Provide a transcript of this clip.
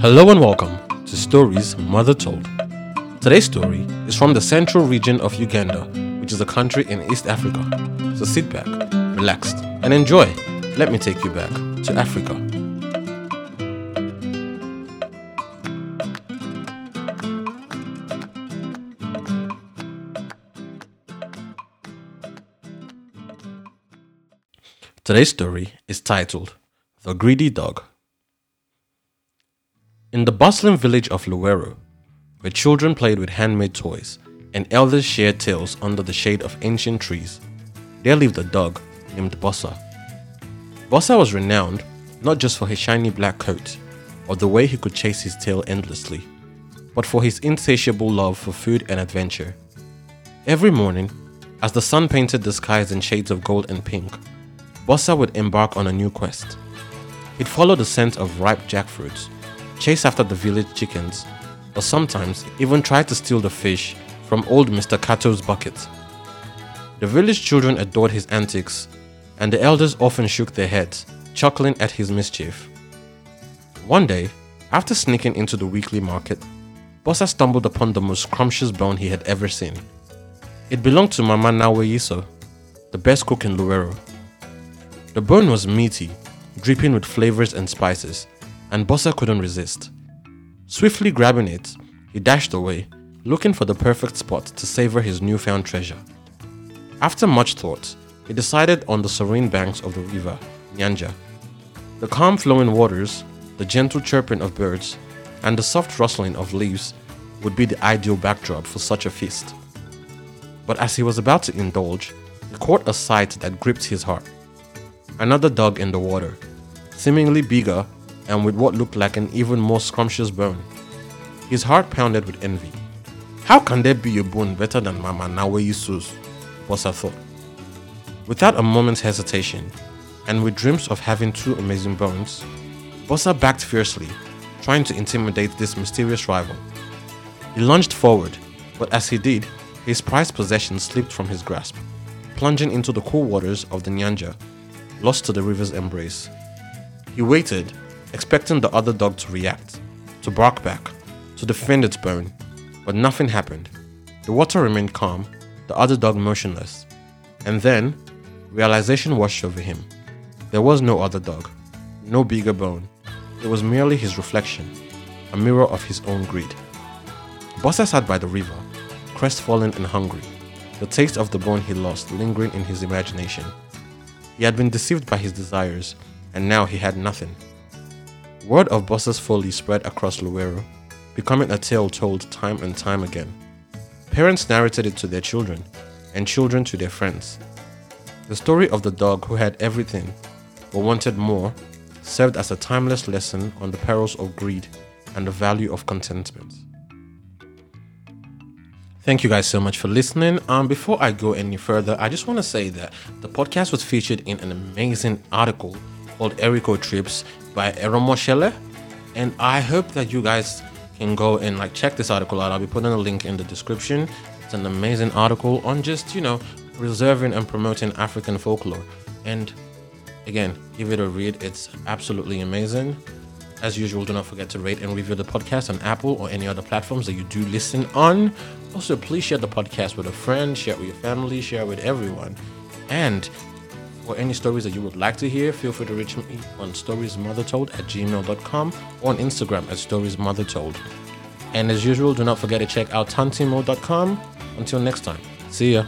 Hello and welcome to Stories Mother Told. Today's story is from the central region of Uganda, which is a country in East Africa. So sit back, relax, and enjoy. Let me take you back to Africa. Today's story is titled The Greedy Dog. In the bustling village of Luwero, where children played with handmade toys and elders shared tales under the shade of ancient trees, there lived a dog named Bossa. Bossa was renowned not just for his shiny black coat or the way he could chase his tail endlessly, but for his insatiable love for food and adventure. Every morning, as the sun painted the skies in shades of gold and pink, Bossa would embark on a new quest. He'd follow the scent of ripe jackfruits, chase after the village chickens, or sometimes even try to steal the fish from old Mr. Kato's bucket. The village children adored his antics, and the elders often shook their heads, chuckling at his mischief. One day, after sneaking into the weekly market, Bossa stumbled upon the most scrumptious bone he had ever seen. It belonged to Mama Naweyiso, the best cook in Luwero. The bone was meaty, dripping with flavors and spices, and Bossa couldn't resist. Swiftly grabbing it, he dashed away, looking for the perfect spot to savor his newfound treasure. After much thought, he decided on the serene banks of the river, Nyanja. The calm flowing waters, the gentle chirping of birds, and the soft rustling of leaves would be the ideal backdrop for such a feast. But as he was about to indulge, he caught a sight that gripped his heart another dog in the water, seemingly bigger and with what looked like an even more scrumptious bone. His heart pounded with envy. How can there be a bone better than Mama Naweyisu's? Bossa thought. Without a moment's hesitation, and with dreams of having two amazing bones, Bossa backed fiercely, trying to intimidate this mysterious rival. He lunged forward, but as he did, his prized possession slipped from his grasp, plunging into the cool waters of the Nyanja lost to the river's embrace. He waited, expecting the other dog to react, to bark back, to defend its bone, but nothing happened. The water remained calm, the other dog motionless. And then, realization washed over him. There was no other dog, no bigger bone. It was merely his reflection, a mirror of his own greed. Bossa sat by the river, crestfallen and hungry, the taste of the bone he lost lingering in his imagination. He had been deceived by his desires, and now he had nothing. Word of Bossa's folly spread across Luwero, becoming a tale told time and time again. Parents narrated it to their children, and children to their friends. The story of the dog who had everything but wanted more served as a timeless lesson on the perils of greed and the value of contentment. Thank you guys so much for listening. Um, before I go any further, I just want to say that the podcast was featured in an amazing article called Eriko Trips by Eromoshele, and I hope that you guys can go and like check this article out. I'll be putting a link in the description. It's an amazing article on just you know preserving and promoting African folklore. And again, give it a read. It's absolutely amazing. As usual, do not forget to rate and review the podcast on Apple or any other platforms that you do listen on. Also, please share the podcast with a friend, share it with your family, share it with everyone. And for any stories that you would like to hear, feel free to reach me on storiesmothertold at gmail.com or on Instagram at storiesmothertold. And as usual, do not forget to check out tuntimo.com. Until next time, see ya.